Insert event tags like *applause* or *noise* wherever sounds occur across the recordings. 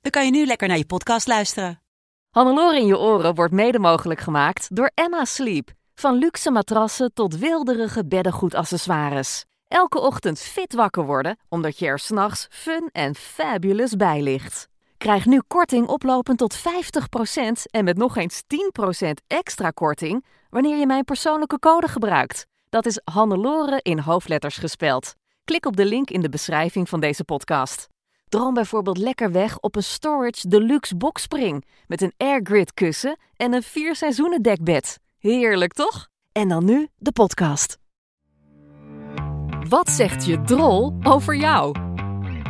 dan kan je nu lekker naar je podcast luisteren. Hannelore in je oren wordt mede mogelijk gemaakt door Emma Sleep. Van luxe matrassen tot wilderige beddengoedaccessoires. Elke ochtend fit wakker worden, omdat je er s'nachts fun en fabulous bij ligt. Krijg nu korting oplopend tot 50% en met nog eens 10% extra korting wanneer je mijn persoonlijke code gebruikt. Dat is Hannelore in hoofdletters gespeld. Klik op de link in de beschrijving van deze podcast. Droom bijvoorbeeld lekker weg op een Storage Deluxe Boxspring met een airgrid kussen en een vier seizoenen dekbed. Heerlijk toch? En dan nu de podcast. Wat zegt je drol over jou?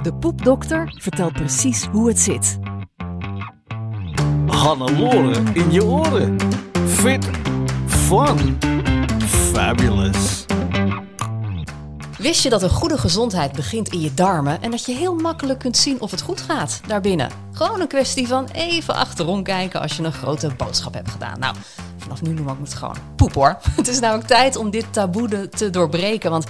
De poepdokter vertelt precies hoe het zit. Hannelore in je oren. Fit, fun, fabulous. Wist je dat een goede gezondheid begint in je darmen en dat je heel makkelijk kunt zien of het goed gaat daarbinnen? Gewoon een kwestie van even achterom kijken als je een grote boodschap hebt gedaan. Nou, vanaf nu noem ik het gewoon poep hoor. *laughs* Het is namelijk tijd om dit taboe te doorbreken, want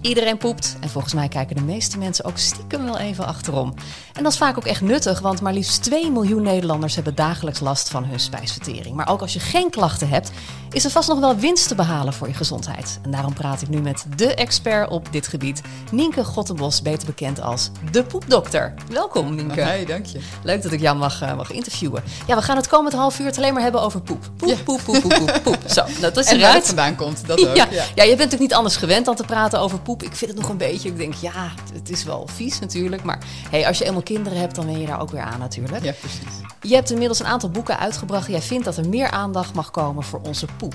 Iedereen poept en volgens mij kijken de meeste mensen ook stiekem wel even achterom. En dat is vaak ook echt nuttig, want maar liefst 2 miljoen Nederlanders hebben dagelijks last van hun spijsvertering. Maar ook als je geen klachten hebt, is er vast nog wel winst te behalen voor je gezondheid. En daarom praat ik nu met de expert op dit gebied, Nienke Gottenbos, beter bekend als de poepdokter. Welkom Nienke. Hey, dank je. Leuk dat ik jou mag, uh, mag interviewen. Ja, we gaan het komend half uur het alleen maar hebben over poep. Poep, poep, poep, poep, poep, poep. Zo, nou, *laughs* dat is en eruit. waar het vandaan komt, dat *laughs* ook. Ja, ja. ja, je bent natuurlijk niet anders gewend dan te praten over poep. Ik vind het nog een beetje, ik denk ja, het is wel vies natuurlijk. Maar hey, als je eenmaal kinderen hebt, dan ben je daar ook weer aan natuurlijk. Ja, precies. Je hebt inmiddels een aantal boeken uitgebracht. Jij vindt dat er meer aandacht mag komen voor onze poep.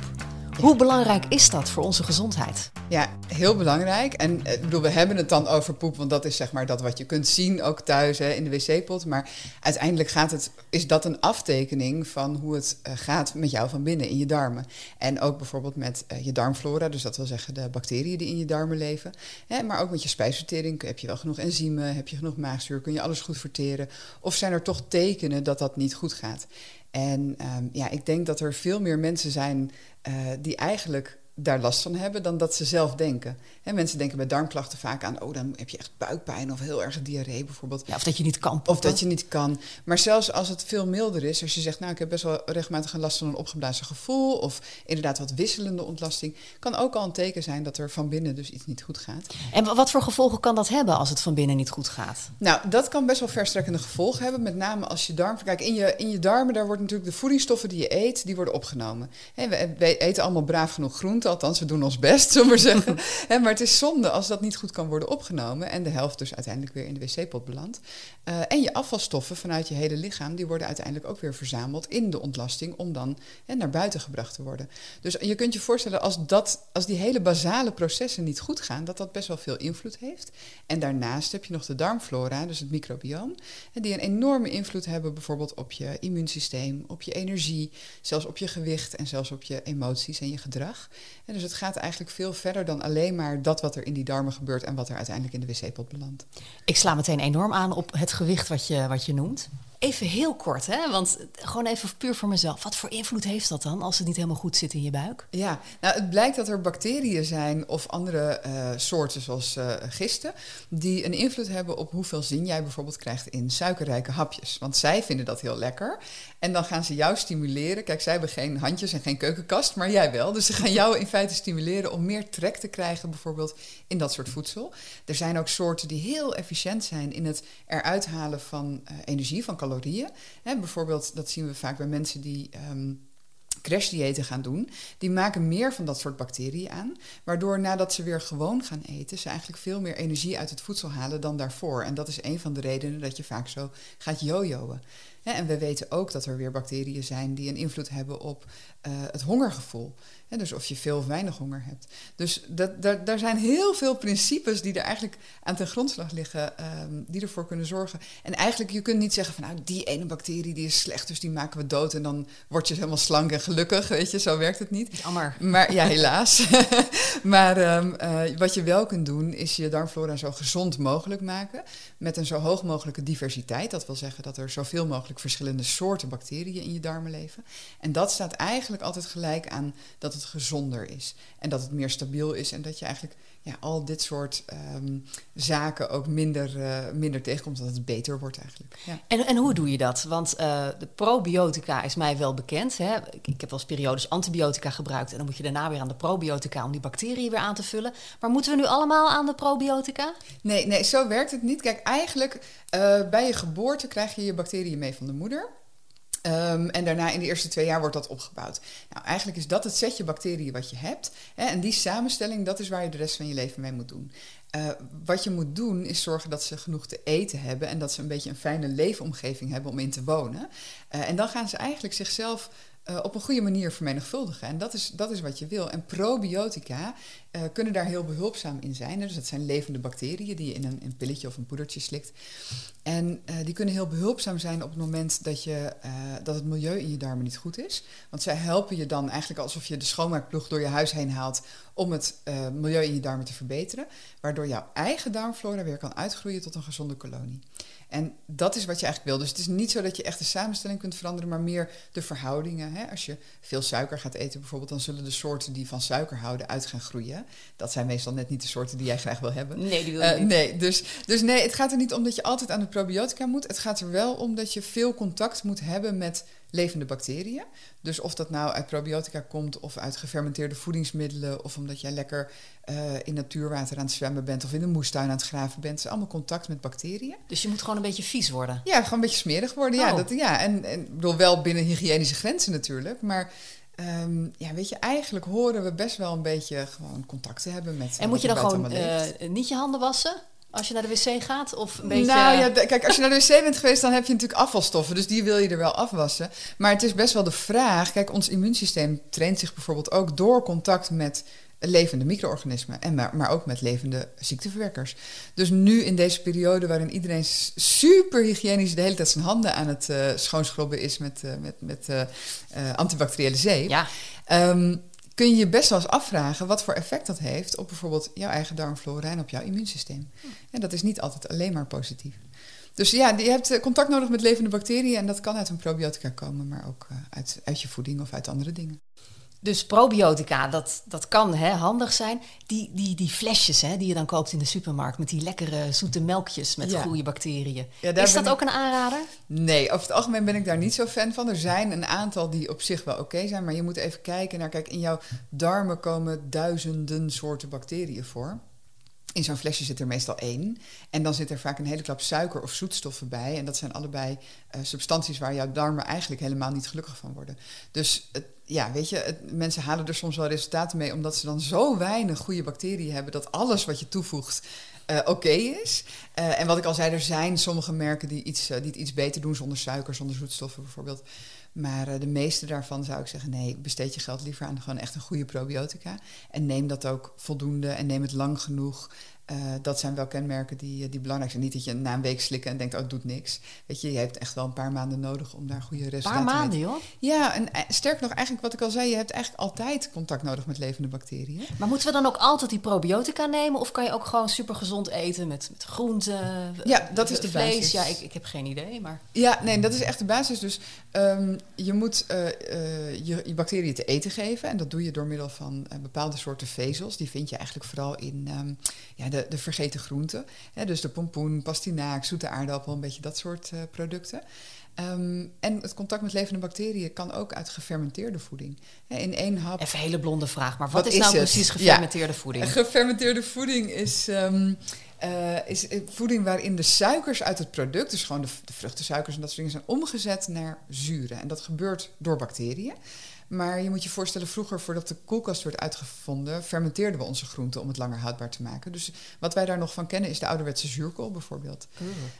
Hoe belangrijk is dat voor onze gezondheid? Ja, heel belangrijk. En ik bedoel, we hebben het dan over poep, want dat is zeg maar dat wat je kunt zien ook thuis hè, in de wc-pot. Maar uiteindelijk gaat het, is dat een aftekening van hoe het uh, gaat met jou van binnen in je darmen. En ook bijvoorbeeld met uh, je darmflora, dus dat wil zeggen de bacteriën die in je darmen leven. Hè, maar ook met je spijsvertering. Heb je wel genoeg enzymen? Heb je genoeg maagzuur? Kun je alles goed verteren? Of zijn er toch tekenen dat dat niet goed gaat? En um, ja, ik denk dat er veel meer mensen zijn uh, die eigenlijk daar last van hebben dan dat ze zelf denken. Mensen denken bij darmklachten vaak aan, oh, dan heb je echt buikpijn of heel erg diarree bijvoorbeeld. Ja, of dat je niet kan. Of dat je niet kan. Maar zelfs als het veel milder is, als je zegt, nou, ik heb best wel regelmatig een last van een opgeblazen gevoel of inderdaad wat wisselende ontlasting, kan ook al een teken zijn dat er van binnen dus iets niet goed gaat. En wat voor gevolgen kan dat hebben als het van binnen niet goed gaat? Nou, dat kan best wel verstrekkende gevolgen hebben, met name als je darm. Kijk, in je, in je darmen, daar wordt natuurlijk de voedingsstoffen die je eet, die worden opgenomen. We, we eten allemaal braaf genoeg groente althans, we doen ons best, *laughs* zullen we maar zeggen. *laughs* maar het is zonde als dat niet goed kan worden opgenomen en de helft dus uiteindelijk weer in de wc-pot belandt. Uh, en je afvalstoffen vanuit je hele lichaam, die worden uiteindelijk ook weer verzameld in de ontlasting om dan hè, naar buiten gebracht te worden. Dus je kunt je voorstellen als, dat, als die hele basale processen niet goed gaan, dat dat best wel veel invloed heeft. En daarnaast heb je nog de darmflora, dus het microbioom, die een enorme invloed hebben bijvoorbeeld op je immuunsysteem, op je energie, zelfs op je gewicht en zelfs op je emoties en je gedrag. Dus het gaat eigenlijk veel verder dan alleen maar dat wat er in die darmen gebeurt en wat er uiteindelijk in de wc-pot belandt. Ik sla meteen enorm aan op het gewicht wat je, wat je noemt. Even heel kort, hè? want gewoon even puur voor mezelf. Wat voor invloed heeft dat dan als het niet helemaal goed zit in je buik? Ja, nou, het blijkt dat er bacteriën zijn of andere uh, soorten zoals uh, gisten... die een invloed hebben op hoeveel zin jij bijvoorbeeld krijgt in suikerrijke hapjes. Want zij vinden dat heel lekker. En dan gaan ze jou stimuleren. Kijk, zij hebben geen handjes en geen keukenkast, maar jij wel. Dus ze gaan jou in feite stimuleren om meer trek te krijgen bijvoorbeeld in dat soort voedsel. Er zijn ook soorten die heel efficiënt zijn in het eruit halen van uh, energie, van calorieën. Hè, bijvoorbeeld, dat zien we vaak bij mensen die um, crashdiëten gaan doen, die maken meer van dat soort bacteriën aan. Waardoor nadat ze weer gewoon gaan eten, ze eigenlijk veel meer energie uit het voedsel halen dan daarvoor. En dat is een van de redenen dat je vaak zo gaat jojoen. En we weten ook dat er weer bacteriën zijn die een invloed hebben op uh, het hongergevoel. Dus of je veel of weinig honger hebt. Dus dat, daar, daar zijn heel veel principes die er eigenlijk aan ten grondslag liggen, um, die ervoor kunnen zorgen. En eigenlijk, je kunt niet zeggen van nou, die ene bacterie die is slecht, dus die maken we dood en dan word je helemaal slank en gelukkig, weet je, zo werkt het niet. Jammer. Maar ja, helaas. *laughs* maar um, uh, wat je wel kunt doen, is je darmflora zo gezond mogelijk maken, met een zo hoog mogelijke diversiteit. Dat wil zeggen dat er zoveel mogelijk verschillende soorten bacteriën in je darmen leven. En dat staat eigenlijk altijd gelijk aan dat het gezonder is. En dat het meer stabiel is en dat je eigenlijk ja, al dit soort um, zaken ook minder, uh, minder tegenkomt, dat het beter wordt eigenlijk. Ja. En, en hoe doe je dat? Want uh, de probiotica is mij wel bekend. Hè? Ik, ik, heb wel eens periodes antibiotica gebruikt en dan moet je daarna weer aan de probiotica om die bacteriën weer aan te vullen. Maar moeten we nu allemaal aan de probiotica? Nee, nee zo werkt het niet. Kijk, eigenlijk uh, bij je geboorte krijg je je bacteriën mee van de moeder. Um, en daarna in de eerste twee jaar wordt dat opgebouwd. Nou, eigenlijk is dat het setje bacteriën wat je hebt. Hè, en die samenstelling, dat is waar je de rest van je leven mee moet doen. Uh, wat je moet doen is zorgen dat ze genoeg te eten hebben en dat ze een beetje een fijne leefomgeving hebben om in te wonen. Uh, en dan gaan ze eigenlijk zichzelf uh, op een goede manier vermenigvuldigen. En dat is, dat is wat je wil. En probiotica uh, kunnen daar heel behulpzaam in zijn. Dus dat zijn levende bacteriën die je in een, een pilletje of een poedertje slikt. En uh, die kunnen heel behulpzaam zijn op het moment dat, je, dat het milieu in je darmen niet goed is. Want zij helpen je dan eigenlijk alsof je de schoonmaakploeg door je huis heen haalt om het milieu in je darmen te verbeteren. Waardoor jouw eigen darmflora weer kan uitgroeien tot een gezonde kolonie. En dat is wat je eigenlijk wil. Dus het is niet zo dat je echt de samenstelling kunt veranderen, maar meer de verhoudingen. Hè? Als je veel suiker gaat eten bijvoorbeeld, dan zullen de soorten die van suiker houden uit gaan groeien. Dat zijn meestal net niet de soorten die jij graag wil hebben. Nee, die wil je uh, niet. Nee, dus, dus nee, het gaat er niet om dat je altijd aan de probiotica moet. Het gaat er wel om dat je veel contact moet hebben met levende bacteriën. Dus of dat nou uit probiotica komt of uit gefermenteerde voedingsmiddelen of omdat jij lekker uh, in natuurwater aan het zwemmen bent of in een moestuin aan het graven bent, is allemaal contact met bacteriën. Dus je moet gewoon een beetje vies worden. Ja, gewoon een beetje smerig worden. Oh. Ja, dat, ja en, en bedoel wel binnen hygiënische grenzen natuurlijk, maar Um, ja, weet je, eigenlijk horen we best wel een beetje gewoon contact te hebben met. En moet je dan gewoon uh, niet je handen wassen? Als je naar de wc gaat? Of een beetje... Nou ja, kijk, als je naar de wc bent geweest, dan heb je natuurlijk afvalstoffen. Dus die wil je er wel afwassen. Maar het is best wel de vraag. Kijk, ons immuunsysteem traint zich bijvoorbeeld ook door contact met levende micro-organismen. En maar, maar ook met levende ziekteverwekkers. Dus nu in deze periode waarin iedereen super hygiënisch de hele tijd zijn handen aan het uh, schoonschrobben is met, uh, met, met uh, antibacteriële zeep. Ja. Um, kun je je best wel eens afvragen wat voor effect dat heeft op bijvoorbeeld jouw eigen darmflora en op jouw immuunsysteem. En dat is niet altijd alleen maar positief. Dus ja, je hebt contact nodig met levende bacteriën en dat kan uit een probiotica komen, maar ook uit, uit je voeding of uit andere dingen. Dus probiotica, dat, dat kan hè, handig zijn. Die, die, die flesjes hè, die je dan koopt in de supermarkt met die lekkere zoete melkjes met Ja. goede bacteriën. Ja, is dat ik- ook een aanrader? Nee, over het algemeen ben ik daar niet zo fan van. Er zijn een aantal die op zich wel oké zijn, maar je moet even kijken naar, kijk, in jouw darmen komen duizenden soorten bacteriën voor. In zo'n flesje zit er meestal één. En dan zit er vaak een hele klap suiker of zoetstoffen bij. En dat zijn allebei eh, substanties waar jouw darmen eigenlijk helemaal niet gelukkig van worden. Dus het, ja, weet je, mensen halen er soms wel resultaten mee omdat ze dan zo weinig goede bacteriën hebben dat alles wat je toevoegt eh, oké is. Eh, en wat ik al zei, er zijn sommige merken die, iets, eh, die het iets beter doen zonder suiker, zonder zoetstoffen bijvoorbeeld. Maar de meeste daarvan zou ik zeggen, nee, besteed je geld liever aan gewoon echt een goede probiotica. En neem dat ook voldoende en neem het lang genoeg. Eh, dat zijn wel kenmerken die, eh, die belangrijk zijn. Niet dat je na een week slikken en denkt, oh, het doet niks. Weet je, je hebt echt wel een paar maanden nodig om daar goede Een resultaten paar mee maanden, te joh. Ja, en eh, sterker nog, eigenlijk wat ik al zei, je hebt eigenlijk altijd contact nodig met levende bacteriën. Maar moeten we dan ook altijd die probiotica nemen? Of kan je ook gewoon super gezond eten met, met groenten? Ja, dat is de vlees? basis. Ja, ik, ik heb geen idee, maar... Ja, nee, dat is echt de basis. Dus ehm, je moet je, je bacteriën te eten geven. En dat doe je door middel van bepaalde soorten vezels. Die vind je eigenlijk vooral in ehm, ja, de, de vergeten groenten. Hè, dus de pompoen, pastinaak, zoete aardappel, een beetje dat soort eh, producten. Ehm, en het contact met levende bacteriën kan ook uit gefermenteerde voeding. Hè, in één hap Even een hele blonde vraag, maar wat, Wat is nou is precies Ja. gefermenteerde voeding? Gefermenteerde voeding is, ehm, eh, is eh, voeding waarin de suikers uit het product, dus gewoon de, de vruchtensuikers en dat soort dingen, zijn omgezet naar zuren. En dat gebeurt door bacteriën. Maar je moet je voorstellen, vroeger voordat de koelkast werd uitgevonden, fermenteerden we onze groenten om het langer houdbaar te maken. Dus wat wij daar nog van kennen is de ouderwetse zuurkool bijvoorbeeld.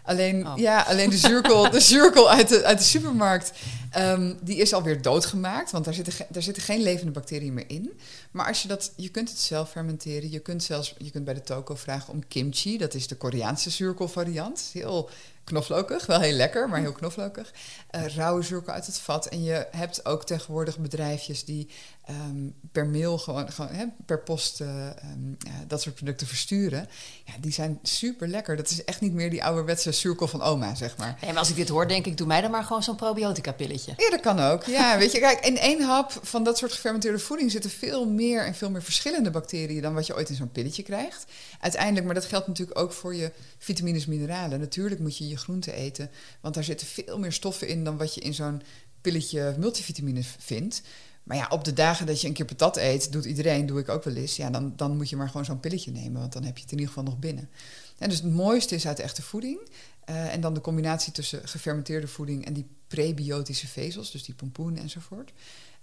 Alleen, Oh. ja, alleen de zuurkool, de *laughs* zuurkool uit, de, uit de supermarkt, ehm, die is alweer doodgemaakt, want daar zitten, daar zitten geen levende bacteriën meer in. Maar als je dat, je kunt het zelf fermenteren. Je kunt zelfs, je kunt bij de toko vragen om kimchi, dat is de Koreaanse zuurkoolvariant. Heel knoflookig, wel heel lekker, maar heel knoflookig. Eh rauwe zuurkool uit het vat. En je hebt ook tegenwoordig bedrijfjes die ehm, per mail gewoon, gewoon hè, per post eh, ehm, dat soort producten versturen. Ja, die zijn super lekker. Dat is echt niet meer die ouderwetse zuurkool van oma, zeg maar. Nee, maar als ik dit hoor, denk ik, doe mij dan maar gewoon zo'n probiotica-pilletje. Ja, dat kan ook. Ja, weet je, kijk, in één hap van dat soort gefermenteerde voeding zitten veel meer en veel meer verschillende bacteriën dan wat je ooit in zo'n pilletje krijgt. Uiteindelijk, maar dat geldt natuurlijk ook voor je vitamines, mineralen. Natuurlijk moet je je groenten eten, want daar zitten veel meer stoffen in dan wat je in zo'n pilletje multivitamines vindt. Maar ja, op de dagen dat je een keer patat eet, doet iedereen, doe ik ook wel eens. Ja, dan, dan moet je maar gewoon zo'n pilletje nemen, want dan heb je het in ieder geval nog binnen. En dus het mooiste is uit echte voeding. Eh, en dan de combinatie tussen gefermenteerde voeding en die prebiotische vezels, dus die pompoen enzovoort.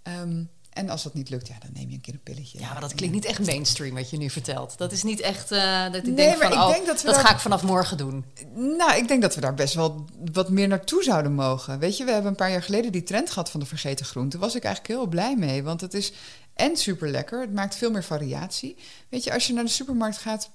Ehm, en als dat niet lukt, ja, dan neem je een keer een pilletje. Ja, maar dat klinkt niet echt mainstream wat je nu vertelt. Dat is niet echt eh, dat ik Nee, denk maar van, ik oh, denk dat we dat daar- ga ik vanaf morgen doen. Nou, ik denk dat we daar best wel wat meer naartoe zouden mogen. Weet je, we hebben een paar jaar geleden die trend gehad van de vergeten groenten. Daar was ik eigenlijk heel blij mee, want het is en super lekker. Het maakt veel meer variatie. Weet je, als je naar de supermarkt gaat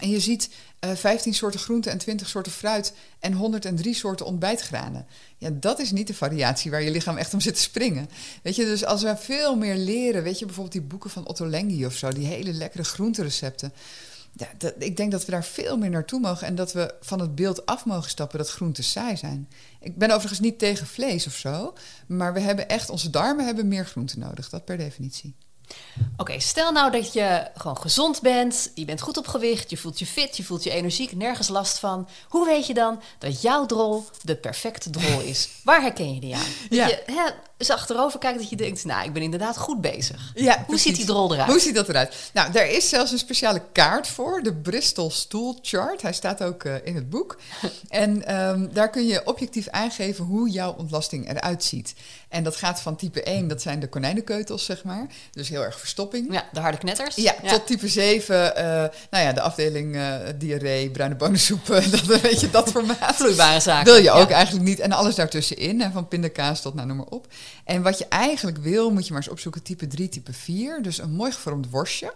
en je ziet eh 15 soorten groenten en 20 soorten fruit en 103 soorten ontbijtgranen. Ja, dat is niet de variatie waar je lichaam echt om zit te springen. Weet je, dus als we veel meer leren, weet je, bijvoorbeeld die boeken van Otto Lengi of zo, die hele lekkere groenterecepten. Ja, ik denk dat we daar veel meer naartoe mogen en dat we van het beeld af mogen stappen dat groenten saai zijn. Ik ben overigens niet tegen vlees of zo, maar we hebben echt, onze darmen hebben meer groenten nodig, dat per definitie. Oké, stel nou dat je gewoon gezond bent, je bent goed op gewicht, je voelt je fit, je voelt je energiek, nergens last van. Hoe weet je dan dat jouw drol de perfecte drol is? Waar herken je die aan? Ja. je hè, eens achterover kijkt dat je denkt, nou, ik ben inderdaad goed bezig. Ja, Hoe precies. ziet die drol eruit? Hoe ziet dat eruit? Nou, daar is zelfs een speciale kaart voor, de Bristol Stool Chart. Hij staat ook eh, in het boek. *laughs* En ehm, daar kun je objectief aangeven hoe jouw ontlasting eruit ziet. En dat gaat van type 1, dat zijn de konijnenkeutels, zeg maar. Dus heel erg verstopping. Ja, de harde knetters. Ja, tot type 7, eh, nou ja, de afdeling eh, diarree, bruine bonensoep, *laughs* dat weet je, dat formaat. Vloeibare zaken. Wil je ook Ja. eigenlijk niet. En alles daartussenin, hè, van pindakaas tot nou, noem maar op. En wat je eigenlijk wil, moet je maar eens opzoeken, type 3, type 4. Dus een mooi gevormd worstje,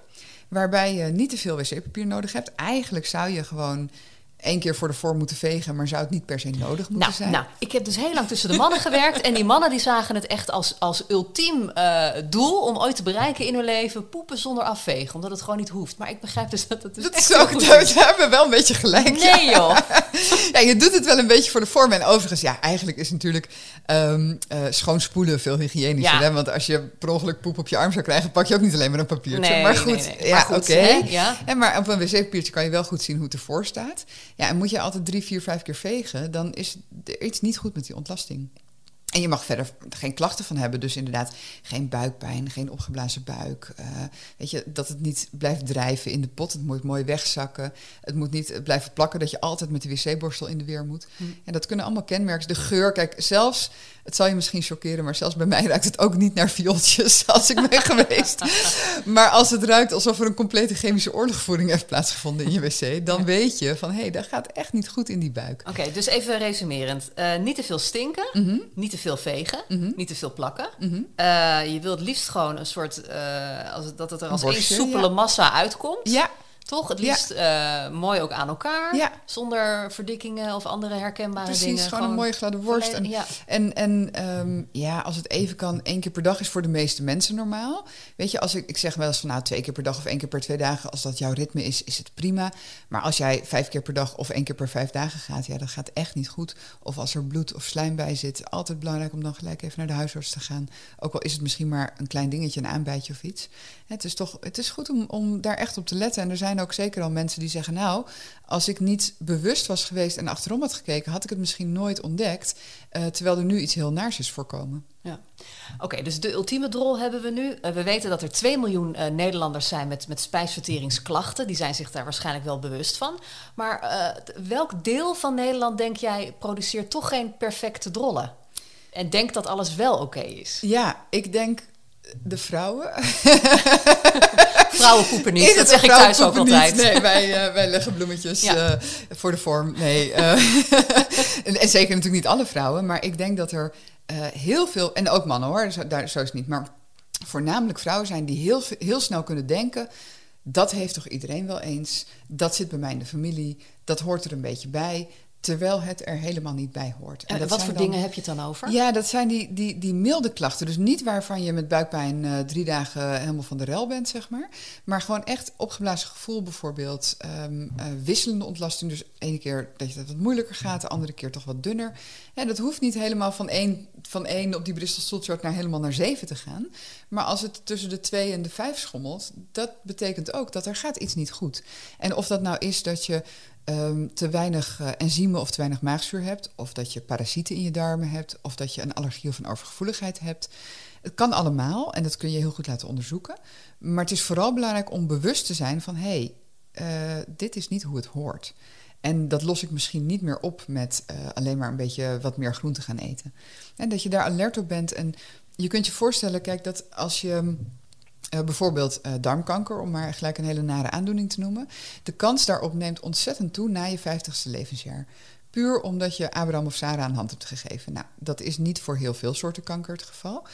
waarbij je niet te veel wc-papier nodig hebt. Eigenlijk zou je gewoon één keer voor de vorm moeten vegen, maar zou het niet per se nodig moeten Nou, zijn. nou, ik heb dus heel lang tussen de mannen gewerkt. En die mannen die zagen het echt als, als ultiem eh, doel om ooit te bereiken in hun leven. Poepen zonder afvegen, omdat het gewoon niet hoeft. Maar ik begrijp dus dat het dus dat echt ook, goed daar hebben we wel een beetje gelijk. ja. Nee joh. *laughs* Ja, je doet het wel een beetje voor de vorm. En overigens, ja, eigenlijk is natuurlijk eh, schoon spoelen veel hygiënischer. Ja. Hè? Want als je per ongeluk poep op je arm zou krijgen, pak je ook niet alleen maar een papiertje. Nee, maar goed, nee, nee. ja, oké. ja. En maar op een wc-papiertje kan je wel goed zien hoe het ervoor staat. Ja, en moet je altijd drie, vier, vijf keer vegen, dan is er iets niet goed met die ontlasting. En je mag verder geen klachten van hebben. Dus inderdaad, geen buikpijn, geen opgeblazen buik. Eh, weet je, dat het niet blijft drijven in de pot. Het moet mooi wegzakken. Het moet niet blijven plakken dat je altijd met de wc-borstel in de weer moet. En dat kunnen allemaal kenmerken. De geur, kijk, zelfs, het zal je misschien chockeren, maar zelfs bij mij ruikt het ook niet naar viooltjes *laughs* als ik ben geweest. Maar als het ruikt alsof er een complete chemische oorlogvoering heeft plaatsgevonden in je wc, dan weet je van hé, hey, dat gaat echt niet goed in die buik. Oké, dus even resumerend. Eh, niet te veel stinken, Mhm. niet te veel vegen, niet te veel plakken. Mhm. Eh, je wilt liefst gewoon een soort, eh, als dat het er als één Worstje, soepele ja. massa uitkomt. Ja, Toch? Het Ja. liefst eh, mooi ook aan elkaar. Ja. Zonder verdikkingen of andere herkenbare precies. dingen. Gewoon, een mooie gladde worst. En, ja. en, en ehm, ja, als het even kan, één keer per dag is voor de meeste mensen normaal. Weet je, als ik, ik zeg wel eens van nou twee keer per dag of één keer per twee dagen, als dat jouw ritme is, is het prima. Maar als jij vijf keer per dag of één keer per vijf dagen gaat, ja, dat gaat echt niet goed. Of als er bloed of slijm bij zit, altijd belangrijk om dan gelijk even naar de huisarts te gaan. Ook al is het misschien maar een klein dingetje, een aanbijtje of iets. Het is toch, het is goed om, om daar echt op te letten. En er zijn ook zeker al mensen die zeggen, nou, als ik niet bewust was geweest en achterom had gekeken, had ik het misschien nooit ontdekt. eh, terwijl er nu iets heel naars is voorkomen. Ja. Oké, dus de ultieme drol hebben we nu. Eh, we weten dat er 2 miljoen eh, Nederlanders zijn met, met spijsverteringsklachten. Die zijn zich daar waarschijnlijk wel bewust van. Maar welk deel van Nederland, denk jij, produceert toch geen perfecte drollen? En denk dat alles wel oké is. Ja, ik denk de vrouwen. *laughs* Vrouwen poepen niet, dat zeg ik thuis ook altijd. niet? Nee, wij, eh, wij leggen bloemetjes Ja. eh, voor de vorm. Nee, eh, *laughs* en, en zeker natuurlijk niet alle vrouwen, maar ik denk dat er heel veel, en ook mannen hoor, zo, daar, zo is het niet, maar voornamelijk vrouwen zijn die heel, heel snel kunnen denken. Dat heeft toch iedereen wel eens? Dat zit bij mij in de familie. Dat hoort er een beetje bij. Terwijl het er helemaal niet bij hoort. En dat wat voor dan- dingen heb je het dan over? ja, dat zijn die, die, die milde klachten. Dus niet waarvan je met buikpijn eh, drie dagen helemaal van de rel bent, zeg maar. Maar gewoon echt opgeblazen gevoel bijvoorbeeld. ehm, eh, wisselende ontlasting. Dus ene keer dat je het wat moeilijker gaat, de andere keer toch wat dunner. En dat hoeft niet helemaal van één, van één op die Bristol stoel chart naar helemaal naar zeven te gaan. Maar als het tussen de twee en de vijf schommelt, dat betekent ook dat er gaat iets niet goed. En of dat nou is dat je ehm, te weinig eh, enzymen of te weinig maagzuur hebt, of dat je parasieten in je darmen hebt, of dat je een allergie of een overgevoeligheid hebt. Het kan allemaal en dat kun je heel goed laten onderzoeken. Maar het is vooral belangrijk om bewust te zijn van hé, hey, eh, dit is niet hoe het hoort. En dat los ik misschien niet meer op met eh, alleen maar een beetje wat meer groente gaan eten. En dat je daar alert op bent. En je kunt je voorstellen, kijk, dat als je eh, bijvoorbeeld eh, darmkanker, om maar gelijk een hele nare aandoening te noemen. De kans daarop neemt ontzettend toe na je vijftigste levensjaar. Puur omdat je Abraham of Sarah een hand hebt gegeven. Nou, dat is niet voor heel veel soorten kanker het geval.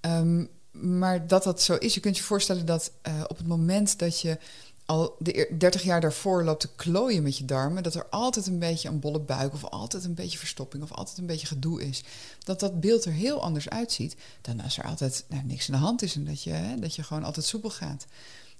Ehm, maar dat dat zo is, je kunt je voorstellen dat eh, op het moment dat je al de eer- 30 jaar daarvoor loopt te klooien met je darmen, dat er altijd een beetje een bolle buik of altijd een beetje verstopping of altijd een beetje gedoe is. Dat dat beeld er heel anders uitziet dan als er altijd nou, niks aan de hand is en dat je, hè, dat je gewoon altijd soepel gaat.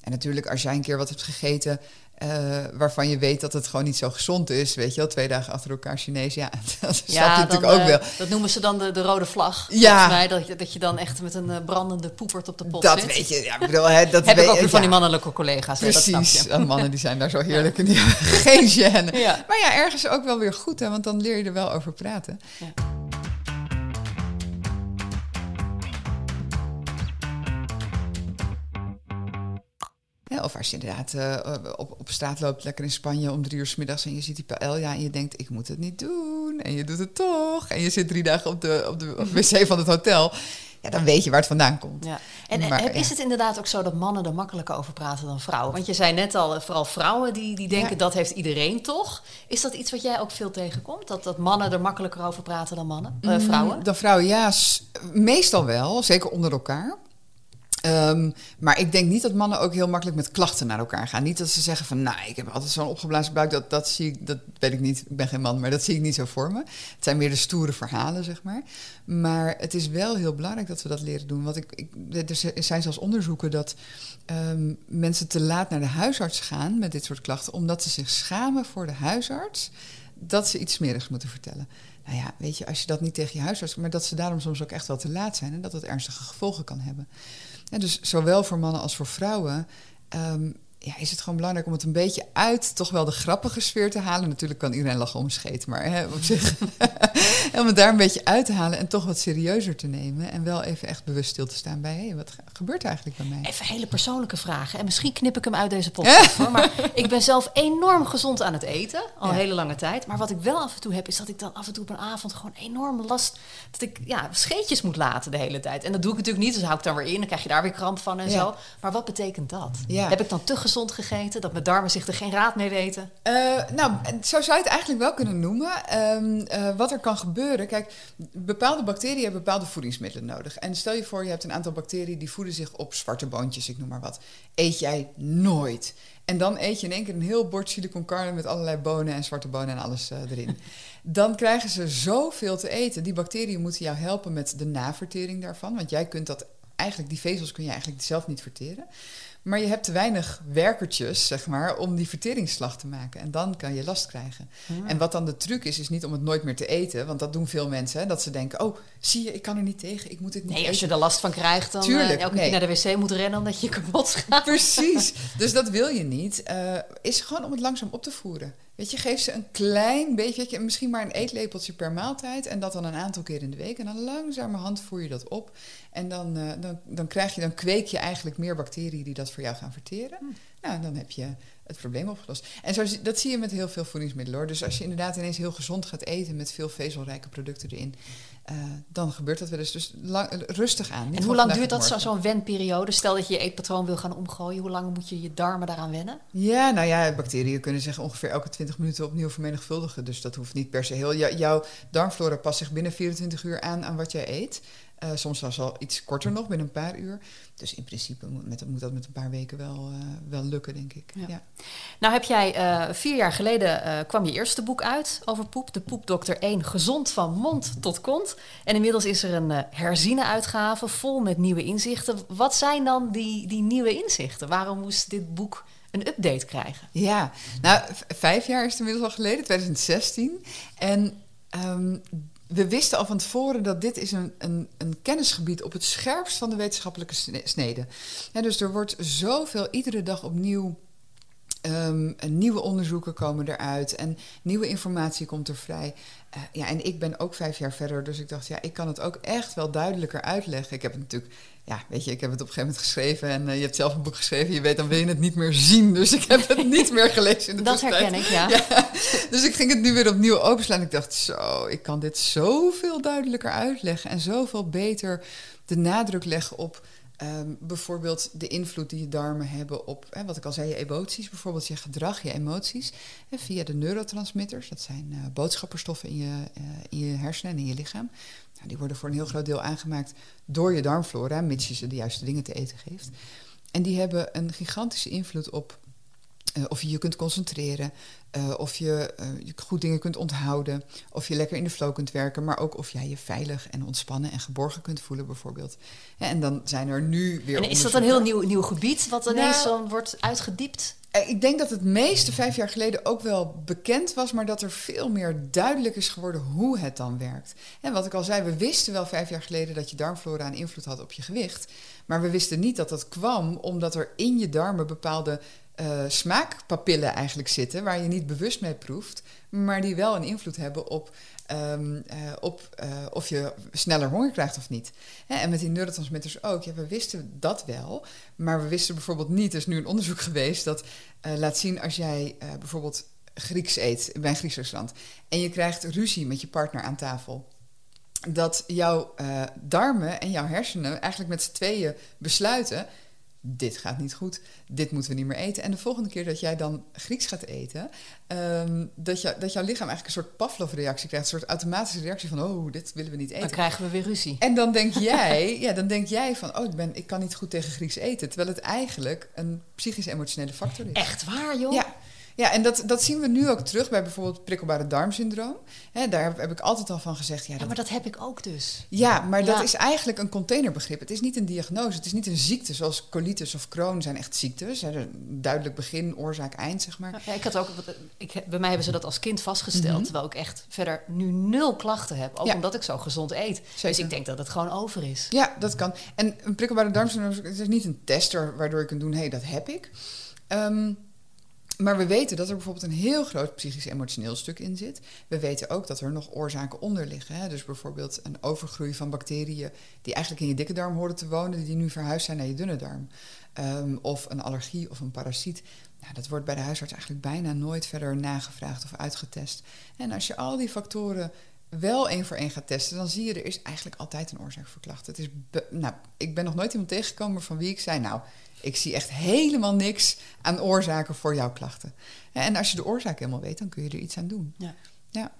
En natuurlijk, als jij een keer wat hebt gegeten eh, waarvan je weet dat het gewoon niet zo gezond is, weet je wel, twee dagen achter elkaar Chinees, ja, *laughs* dat snap je dan, natuurlijk ook eh, wel. Dat noemen ze dan de, de rode vlag. Ja. Mij, dat, je, dat je dan echt met een eh, brandende poepert op de pot Dat zit. weet je, ja, ik bedoel, hè, dat *laughs* Heb weet ik ook van ja. die mannelijke collega's. hè, Dat Precies, snap je. En mannen die zijn daar zo *laughs* heerlijk en die hebben geen gêne. Ja. Maar ja, ergens ook wel weer goed, hè, want dan leer je er wel over praten. Ja. Of als je inderdaad eh, op, op straat loopt, lekker in Spanje om drie uur s middags en je ziet die paella en je denkt, ik moet het niet doen. En je doet het toch. En je zit drie dagen op de, op de op wc van het hotel. Ja, dan weet je waar het vandaan komt. Ja. En Maar, heb- is ja. het inderdaad ook zo dat mannen er makkelijker over praten dan vrouwen? Want je zei net al, eh, vooral vrouwen die, die denken Ja. dat heeft iedereen toch? Is dat iets wat jij ook veel tegenkomt? Dat, dat mannen er makkelijker over praten dan mannen, eh, vrouwen? Mm, Dan vrouwen, ja, meestal wel, zeker onder elkaar. Ehm, maar ik denk niet dat mannen ook heel makkelijk met klachten naar elkaar gaan. Niet dat ze zeggen van, nou, ik heb altijd zo'n opgeblazen buik, dat, dat zie ik, dat weet ik niet, ik ben geen man, maar dat zie ik niet zo voor me. Het zijn meer de stoere verhalen, zeg maar. Maar het is wel heel belangrijk dat we dat leren doen. Want ik, ik, er zijn zelfs onderzoeken dat ehm, mensen te laat naar de huisarts gaan met dit soort klachten, omdat ze zich schamen voor de huisarts dat ze iets smerigs moeten vertellen. Nou ja, weet je, als je dat niet tegen je huisarts... maar dat ze daarom soms ook echt wel te laat zijn... en dat het ernstige gevolgen kan hebben. Dus zowel voor mannen als voor vrouwen... ehm, ja, is het gewoon belangrijk om het een beetje uit toch wel de grappige sfeer te halen. Natuurlijk kan iedereen lachen om scheet, maar hè, op zich... *laughs* om het daar een beetje uit te halen en toch wat serieuzer te nemen... en wel even echt bewust stil te staan bij... hé, wat gebeurt er eigenlijk bij mij? Even hele persoonlijke vragen. En misschien knip ik hem uit deze *laughs* podcast. hoor. Maar ik ben zelf enorm gezond aan het eten. Al Ja. hele lange tijd. Maar wat ik wel af en toe heb, is dat ik dan af en toe op een avond gewoon enorm last. Dat ik ja, scheetjes moet laten de hele tijd. En dat doe ik natuurlijk niet. Dus hou ik dan weer in. Dan krijg je daar weer kramp van en Ja. zo. Maar wat betekent dat? Ja. Heb ik dan te gezond gegeten? Dat mijn darmen zich er geen raad mee weten? Eh, nou, zo zou je het eigenlijk wel kunnen noemen. Ehm, eh, wat er kan gebeuren. Kijk, bepaalde bacteriën hebben bepaalde voedingsmiddelen nodig. En stel je voor, je hebt een aantal bacteriën die voeden zich op zwarte boontjes, ik noem maar wat. Eet jij nooit. En dan eet je in één keer een heel bord chili con carne met allerlei bonen en zwarte bonen en alles eh, erin. *laughs* Dan krijgen ze zoveel te eten. Die bacteriën moeten jou helpen met de navertering daarvan. Want jij kunt dat eigenlijk, die vezels kun je eigenlijk zelf niet verteren. Maar je hebt te weinig werkertjes, zeg maar, om die verteringsslag te maken. En dan kan je last krijgen. En wat dan de truc is, is niet om het nooit meer te eten. Want dat doen veel mensen. Hè, dat ze denken, oh, zie je, ik kan er niet tegen. Ik moet dit niet Nee, eten. als je er last van krijgt, dan Tuurlijk, eh, elke nee. keer naar de wc moet rennen omdat je kapot gaat. Precies. Dus dat wil je niet. Eh, is gewoon om het langzaam op te voeren. Weet je, geef ze een klein beetje, weet je, misschien maar een eetlepeltje per maaltijd. En dat dan een aantal keer in de week. En dan langzamerhand voer je dat op. En dan, eh, dan, dan, krijg je, dan kweek je eigenlijk meer bacteriën die dat voor jou gaan verteren. Nou, en dan heb je het probleem opgelost. En zo, dat zie je met heel veel voedingsmiddelen hoor. Dus als je inderdaad ineens heel gezond gaat eten met veel vezelrijke producten erin, eh, dan gebeurt dat wel eens. Dus lang, rustig aan. niet En hoe lang duurt dat zo- zo'n wenperiode? Stel dat je je eetpatroon wil gaan omgooien. Hoe lang moet je je darmen daaraan wennen? Ja, nou ja, bacteriën kunnen zich ongeveer elke 20 minuten opnieuw vermenigvuldigen. Dus dat hoeft niet per se heel. jou- jouw darmflora past zich binnen 24 uur aan aan wat jij eet. Eh, soms zelfs al iets korter nog, binnen een paar uur. Dus in principe moet, met, moet dat met een paar weken wel, eh, wel lukken, denk ik. Ja. Ja. Nou heb jij eh, vier jaar geleden kwam je eerste boek uit over poep. De Poepdokter 1, gezond van mond tot kont. En inmiddels is er een herziene uitgave vol met nieuwe inzichten. Wat zijn dan die, die nieuwe inzichten? Waarom moest dit boek een update krijgen? Ja, nou, vijf jaar is het inmiddels al geleden, 2016. En ehm, we wisten al van tevoren dat dit is een, een, een kennisgebied op het scherpst van de wetenschappelijke sne- snede. Ja, dus er wordt zoveel iedere dag opnieuw. ehm, nieuwe onderzoeken komen eruit en nieuwe informatie komt er vrij. Eh, ja, en ik ben ook vijf jaar verder, dus ik dacht, ja, ik kan het ook echt wel duidelijker uitleggen. Ik heb het natuurlijk, ja, weet je, ik heb het op een gegeven moment geschreven en eh, je hebt zelf een boek geschreven. Je weet, dan wil je het niet meer zien, dus ik heb het niet meer gelezen in de *laughs* Dat herken ik, ja. Ja, dus ik ging het nu weer opnieuw openslaan. Ik dacht, zo, ik kan dit zoveel duidelijker uitleggen en zoveel beter de nadruk leggen op ehm, bijvoorbeeld de invloed die je darmen hebben op, hè, wat ik al zei, je emoties, bijvoorbeeld je gedrag, je emoties, hè, via de neurotransmitters. Dat zijn eh, boodschapperstoffen in je, eh, in je hersenen en in je lichaam. Nou, die worden voor een heel groot deel aangemaakt door je darmflora, mits je ze de juiste dingen te eten geeft. En die hebben een gigantische invloed op eh, of je je kunt concentreren, eh, of je, eh, je goed dingen kunt onthouden, of je lekker in de flow kunt werken, maar ook of jij je veilig en ontspannen en geborgen kunt voelen, bijvoorbeeld. En dan zijn er nu weer. En is dat een heel nieuw, nieuw gebied wat ineens Nou- zo wordt uitgediept? Eh, Ik denk dat het meeste vijf jaar geleden ook wel bekend was, maar dat er veel meer duidelijk is geworden hoe het dan werkt. En wat ik al zei, we wisten wel vijf jaar geleden dat je darmflora een invloed had op je gewicht. Maar we wisten niet dat dat kwam omdat er in je darmen bepaalde eh, smaakpapillen eigenlijk zitten, waar je niet bewust mee proeft, maar die wel een invloed hebben op, ehm, eh, op eh, of je sneller honger krijgt of niet. Hè, en met die neurotransmitters ook. Ja, we wisten dat wel, maar we wisten bijvoorbeeld niet, er is nu een onderzoek geweest dat laat zien als jij bijvoorbeeld Grieks eet bij een Grieks restaurant en je krijgt ruzie met je partner aan tafel. Dat jouw darmen en jouw hersenen eigenlijk met z'n tweeën besluiten: dit gaat niet goed, dit moeten we niet meer eten. En de volgende keer dat jij dan Grieks gaat eten, ehm, dat, je, dat jouw lichaam eigenlijk een soort Pavlov-reactie krijgt, een soort automatische reactie van: oh, dit willen we niet eten. Dan krijgen we weer ruzie. En dan denk *laughs* jij, ja, dan denk jij van, oh, ik, ben, ik kan niet goed tegen Grieks eten. Terwijl het eigenlijk een psychisch-emotionele factor is. Echt waar, joh? Ja, ja en dat, dat zien we nu ook terug bij bijvoorbeeld prikkelbare darmsyndroom. Daar heb, heb ik altijd al van gezegd, ja, maar dat heb ik ook dus. ja, maar dat is eigenlijk een containerbegrip. Het is niet een diagnose, het is niet een ziekte zoals colitis of Crohn zijn echt ziektes. Een duidelijk begin, oorzaak, eind, zeg maar. Ja, ik had ook, ik, bij mij hebben ze dat als kind vastgesteld. Mhm. Terwijl ik echt verder nu nul klachten heb. Ook omdat ik zo gezond eet. Dus ik denk dat het gewoon over is. Ja, dat kan. En een prikkelbare darmsyndroom is niet een tester waardoor je kunt doen, hé, hey, dat heb ik. Ehm, maar we weten dat er bijvoorbeeld een heel groot psychisch-emotioneel stuk in zit. We weten ook dat er nog oorzaken onder liggen. Hè? Dus bijvoorbeeld een overgroei van bacteriën die eigenlijk in je dikke darm horen te wonen, die nu verhuisd zijn naar je dunne darm. Ehm, of een allergie of een parasiet. Nou, dat wordt bij de huisarts eigenlijk bijna nooit verder nagevraagd of uitgetest. En als je al die factoren wel één voor één gaat testen, dan zie je er is eigenlijk altijd een oorzaak voor klachten. Het is nou, ik ben nog nooit iemand tegengekomen van wie ik zei, nou, ik zie echt helemaal niks aan oorzaken voor jouw klachten. En als je de oorzaak helemaal weet, dan kun je er iets aan doen. Ja. Ja.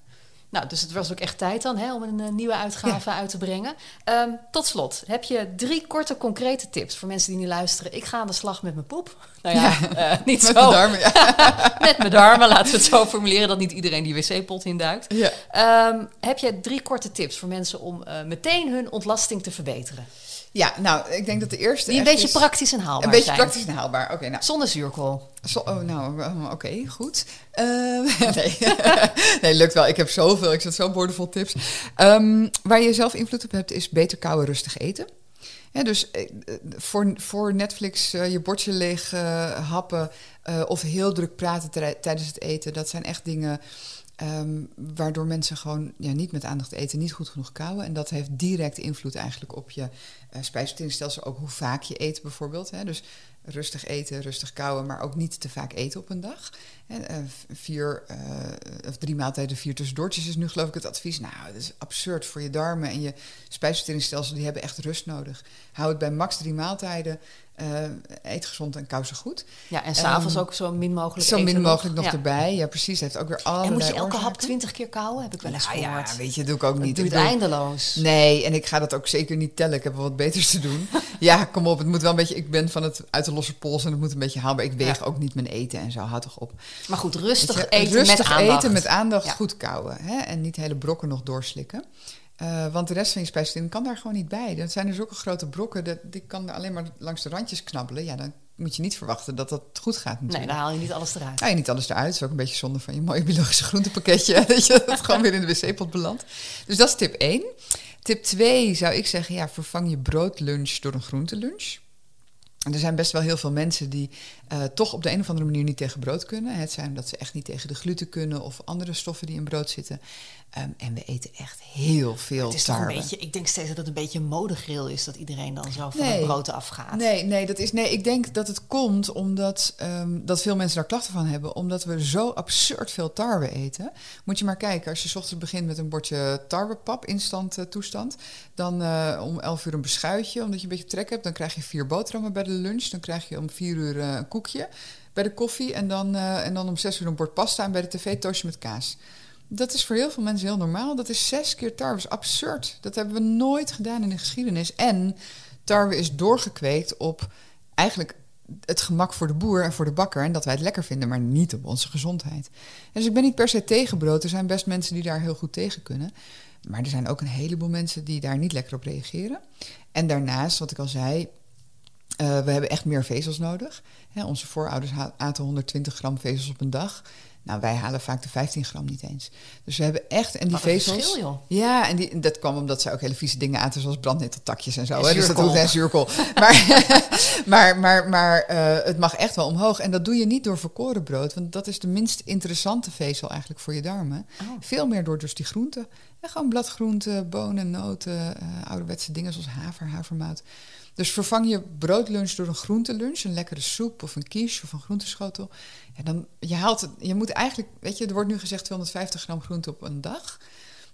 Nou, dus het was ook echt tijd dan hè, om een eh, nieuwe uitgave uit te brengen. Ehm, tot slot, heb je drie korte concrete tips voor mensen die nu luisteren? Ik ga aan de slag met mijn poep. *laughs* Nou ja, eh, niet Met zo. de darmen, ja. *laughs* met mijn darmen, laten we het zo formuleren dat niet iedereen die wc-pot induikt. ja. Ehm, heb je drie korte tips voor mensen om eh, meteen hun ontlasting te verbeteren? Ja, nou, ik denk dat de eerste. Die een beetje is- praktisch en haalbaar Een beetje zijn. praktisch en haalbaar. Oké, nou. Zonder zuurkool. Zo, oh, nou, eh, oké, goed. Eh, *laughs* nee. *laughs* nee, lukt wel. Ik heb zoveel. Ik zet zo boordevol tips. Ehm, waar je zelf invloed op hebt, is beter kouwen, rustig eten. Ja, dus eh, voor, voor Netflix eh, je bordje leeg eh, happen eh, of heel druk praten tij- tijdens het eten, dat zijn echt dingen ehm, waardoor mensen gewoon ja, niet met aandacht eten, niet goed genoeg kouwen. En dat heeft direct invloed eigenlijk op je uh, spijsverteringsstelsel, ook hoe vaak je eet bijvoorbeeld. Hè. Dus rustig eten, rustig kauwen, maar ook niet te vaak eten op een dag. Eh, vier uh, of drie maaltijden, vier tussendoortjes is nu geloof ik het advies. Nou, dat is absurd voor je darmen en je spijsverteringsstelsel. Die hebben echt rust nodig. Hou het bij max drie maaltijden. Uh, eet gezond en kou goed. Ja, en s'avonds um, ook zo min mogelijk Zo min mogelijk nog, erbij. Ja, precies. Het heeft ook weer allerlei En moet je elke oorzaken. hap twintig keer kauwen? Heb ik wel eens nou, gehoord. Ja, weet je, doe ik ook niet. Het duurt ik bedoel, eindeloos. Nee, en ik ga dat ook zeker niet tellen. Ik heb wel wat beters te doen. *laughs* ja, kom op. Het moet wel een beetje... Ik ben van het uit de losse pols en het moet een beetje haalbaar. Ik weeg Ja. ook niet mijn eten en zo. Houd toch op. Maar goed, rustig je, eten rustig met aandacht. eten met aandacht, Ja. goed kauwen. Hè? En niet hele brokken nog doorslikken. Eh, want de rest van je spijsvertering kan daar gewoon niet bij. Dat zijn er zulke grote brokken, dat, die kan alleen maar langs de randjes knabbelen. Ja, dan moet je niet verwachten dat dat goed gaat Nee, natuurlijk. dan haal je niet alles eruit. Haal je niet alles eruit. Dat is ook een beetje zonde van je mooie biologische groentepakketje. *laughs* dat je dat gewoon weer in de wc-pot belandt. Dus dat is tip 1. Tip 2 zou ik zeggen, ja, vervang je broodlunch door een groentelunch. En er zijn best wel heel veel mensen die eh, toch op de een of andere manier niet tegen brood kunnen. Het zijn omdat ze echt niet tegen de gluten kunnen of andere stoffen die in brood zitten. Ehm, en we eten echt heel veel Het is tarwe. een beetje, ik denk steeds dat het een beetje een modegril is dat iedereen dan zo van Nee. het brood afgaat. Nee, nee, dat is, nee, ik denk dat het komt omdat ehm, dat veel mensen daar klachten van hebben. Omdat we zo absurd veel tarwe eten. Moet je maar kijken, als je 's ochtends begint met een bordje tarwepap, instant eh, toestand. Dan eh, om 11 uur een beschuitje, omdat je een beetje trek hebt. Dan krijg je vier boterhammen bij de lunch. Dan krijg je om 4 uur eh, een koekje bij de koffie. En dan, eh, en dan om 6 uur een bord pasta en bij de tv toastje met kaas. Dat is voor heel veel mensen heel normaal. Dat is zes keer tarwe. Is absurd. Dat hebben we nooit gedaan in de geschiedenis. En tarwe is doorgekweekt op eigenlijk het gemak voor de boer en voor de bakker. En dat wij het lekker vinden, maar niet op onze gezondheid. Dus ik ben niet per se tegen brood. Er zijn best mensen die daar heel goed tegen kunnen. Maar er zijn ook een heleboel mensen die daar niet lekker op reageren. En daarnaast, wat ik al zei, eh, we hebben echt meer vezels nodig. Hè, onze voorouders aten 120 gram vezels op een dag. Nou, wij halen vaak de 15 gram niet eens. Dus we hebben echt... En die Wat vezels... verschil, joh. Ja, en die, dat kwam omdat ze ook hele vieze dingen aten... zoals brandneteltakjes en zo. En hè. Dus dat en zuurkool. maar *laughs* maar, maar, maar eh, het mag echt wel omhoog. En dat doe je niet door volkoren brood. Want dat is de minst interessante vezel eigenlijk voor je darmen. Oh. Veel meer door dus die groenten. En gewoon bladgroenten, bonen, noten, eh, ouderwetse dingen zoals haver, havermout. Dus vervang je broodlunch door een groentelunch, een lekkere soep of een quiche of een groenteschotel. Ja, dan, je, haalt het, je moet eigenlijk, weet je, er wordt nu gezegd 250 gram groente op een dag.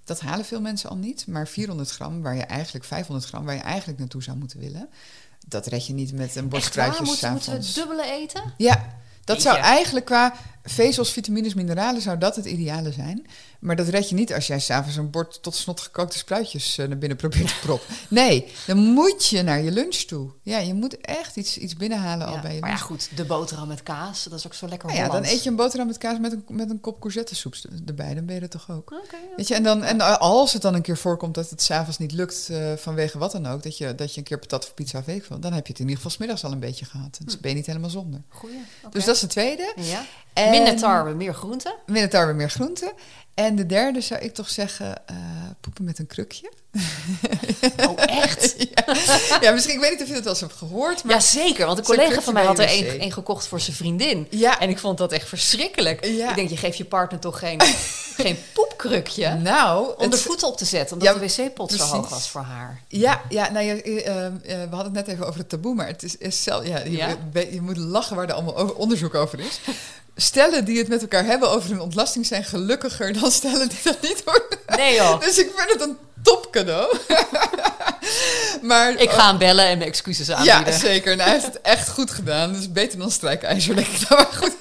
Dat halen veel mensen al niet, maar 400 gram, waar je eigenlijk 500 gram, waar je eigenlijk naartoe zou moeten willen, dat red je niet met een bord fruitjes Moeten, moeten we dubbele eten? Ja, dat zou eigenlijk qua vezels, vitamines, mineralen zou dat het ideale zijn. Maar dat red je niet als jij s'avonds een bord tot snot gekookte spruitjes eh, naar binnen probeert te proppen. Nee, dan moet je naar je lunch toe. Ja, je moet echt iets, iets binnenhalen al bij je maar ja, goed, de boterham met kaas, dat is ook zo lekker Nou ja, dan eet je een boterham met kaas met een, met een kop courgettesoep erbij. Dan ben je er toch ook. Ja. Weet je, en, dan, en als het dan een keer voorkomt dat het s'avonds niet lukt eh, vanwege wat dan ook, dat je, dat je een keer patat of pizza of weet dan heb je het in ieder geval 's middags al een beetje gehad. Hm. Dan ben je niet helemaal zonder. Goeie. Dus dat is de tweede. Ja. En- Minder tarwe, meer groente. Minder tarwe, meer groenten. En de derde zou ik toch zeggen, eh, poepen met een krukje. Oh, echt? *laughs* ja. ja, misschien, ik weet niet of je dat wel eens hebt gehoord. Maar Jazeker, want een collega van mij had er je een, gekocht voor zijn vriendin. Ja. En ik vond dat echt verschrikkelijk. Ja. Ik denk, je geeft je partner toch geen, *laughs* geen poepkrukje nou, om de voeten op te zetten, omdat Ja, de wc-pot zo hoog was voor haar. Ja, ja nou, ja, eh, eh, we hadden het net even over het taboe, maar het is, is zelf, ja, je, Ja? je moet lachen waar er allemaal onderzoek over is. Stellen die het met elkaar hebben over hun ontlasting zijn gelukkiger dan stellen die dat niet doen. Nee joh, *laughs* Dus ik vind het een top cadeau. *laughs* maar, ik ga hem bellen en mijn excuses Ja, aanbieden. zeker. En hij heeft het echt goed gedaan. Dus beter dan strijkijzer, denk ik *laughs* maar goed.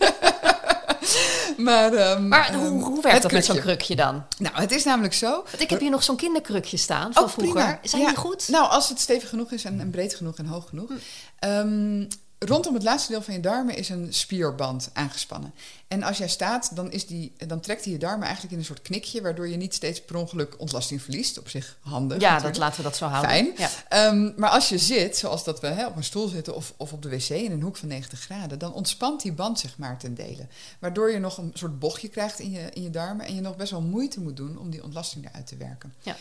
maar ehm, Maar ehm, hoe, hoe werkt het dat met zo'n krukje. dan? Nou, het is namelijk zo. Want ik heb hier nog zo'n kinderkrukje staan van Oh, vroeger. prima. Zijn Ja. die goed? Nou, als het stevig genoeg is en, en breed genoeg en hoog genoeg. Hm. Ehm, rondom het laatste deel van je darmen is een spierband aangespannen. En als jij staat, dan, is die, dan trekt hij je darmen eigenlijk in een soort knikje... waardoor je niet steeds per ongeluk ontlasting verliest. Op zich handig ja, dat laten we dat zo houden. Fijn. Ja. Ehm, maar als je zit, zoals dat we hè, op een stoel zitten of, of op de wc in een hoek van 90 graden, dan ontspant die band zich maar ten dele. Waardoor je nog een soort bochtje krijgt in je, in je darmen en je nog best wel moeite moet doen om die ontlasting eruit te werken. Ja.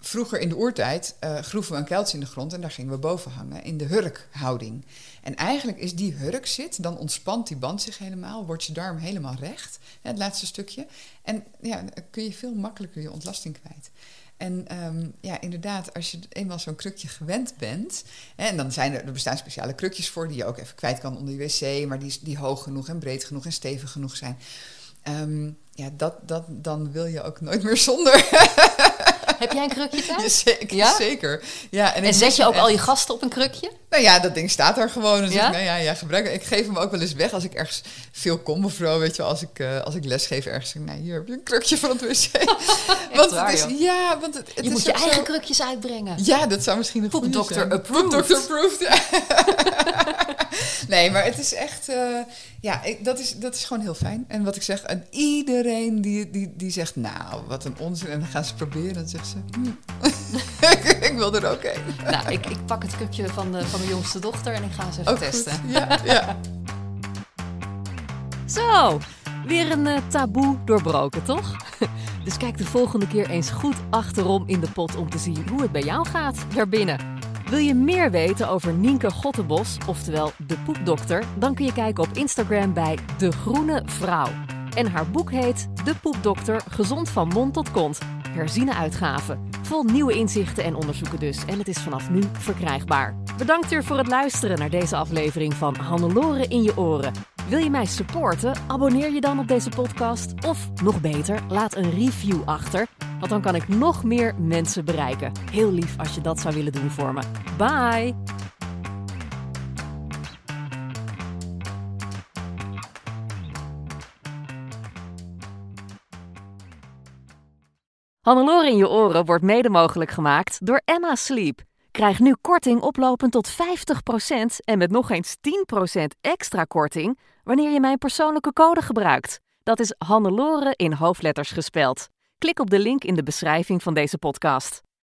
Vroeger in de oertijd eh, groeven we een kuiltje in de grond en daar gingen we boven hangen in de hurkhouding. En eigenlijk is die hurk zit, dan ontspant die band zich helemaal, wordt je darm helemaal recht, het laatste stukje. En ja, dan kun je veel makkelijker je ontlasting kwijt. En ehm, ja, inderdaad, als je eenmaal zo'n krukje gewend bent... Hè, en dan zijn er, er bestaan speciale krukjes voor... die je ook even kwijt kan onder je wc... maar die, die hoog genoeg en breed genoeg en stevig genoeg zijn... Ehm, ja, dat, dat, dan wil je ook nooit meer zonder. *laughs* Heb jij een krukje *laughs* thuis? Ja, zeker. Ja? zeker. Ja, En zet je ook al je gasten op een krukje? Nou ja, dat ding staat daar gewoon. Dus Ja? ik, nou ja, ja, gebruik. Ik geef hem ook wel eens weg als ik ergens veel kom of zo. Weet je, wel, als ik, eh, als ik lesgeef ergens. Nou, hier heb je een krukje van het wc. *laughs* want waar, het is, ja, want het, het Je is moet je eigen zo- krukjes uitbrengen. Ja, dat zou misschien een goede zijn. approved. Poepdokter approved, ja. *laughs* nee, maar het is echt... eh, ja, ik, dat, is, dat is gewoon heel fijn. En wat ik zeg, en iedereen die, die, die zegt... Nou, wat een onzin. En dan gaan ze proberen. Dan zegt ze... hm, *laughs* ik wil er ook een. Nou, ik, ik pak het krukje van, de, van mijn jongste dochter en ik ga ze even Ook goed. testen. Ja, ja. *laughs* Zo, weer een eh, taboe doorbroken, toch? *laughs* Dus kijk de volgende keer eens goed achterom in de pot om te zien hoe het bij jou gaat daarbinnen. Wil je meer weten over Nienke Gottenbos, oftewel de poepdokter? Dan kun je kijken op Instagram bij De Groene Vrouw. En haar boek heet De Poepdokter, gezond van mond tot kont. Herziene uitgave. Vol nieuwe inzichten en onderzoeken dus. En het is vanaf nu verkrijgbaar. Bedankt weer voor het luisteren naar deze aflevering van Hannelore in je oren. Wil je mij supporten? Abonneer je dan op deze podcast. Of nog beter, laat een review achter. Want dan kan ik nog meer mensen bereiken. Heel lief als je dat zou willen doen voor me. Bye! Hannelore in je oren wordt mede mogelijk gemaakt door Emma Sleep. Krijg nu korting oplopend tot 50% en met nog eens 10% extra korting wanneer je mijn persoonlijke code gebruikt. Dat is Hannelore in hoofdletters gespeld. Klik op de link in de beschrijving van deze podcast.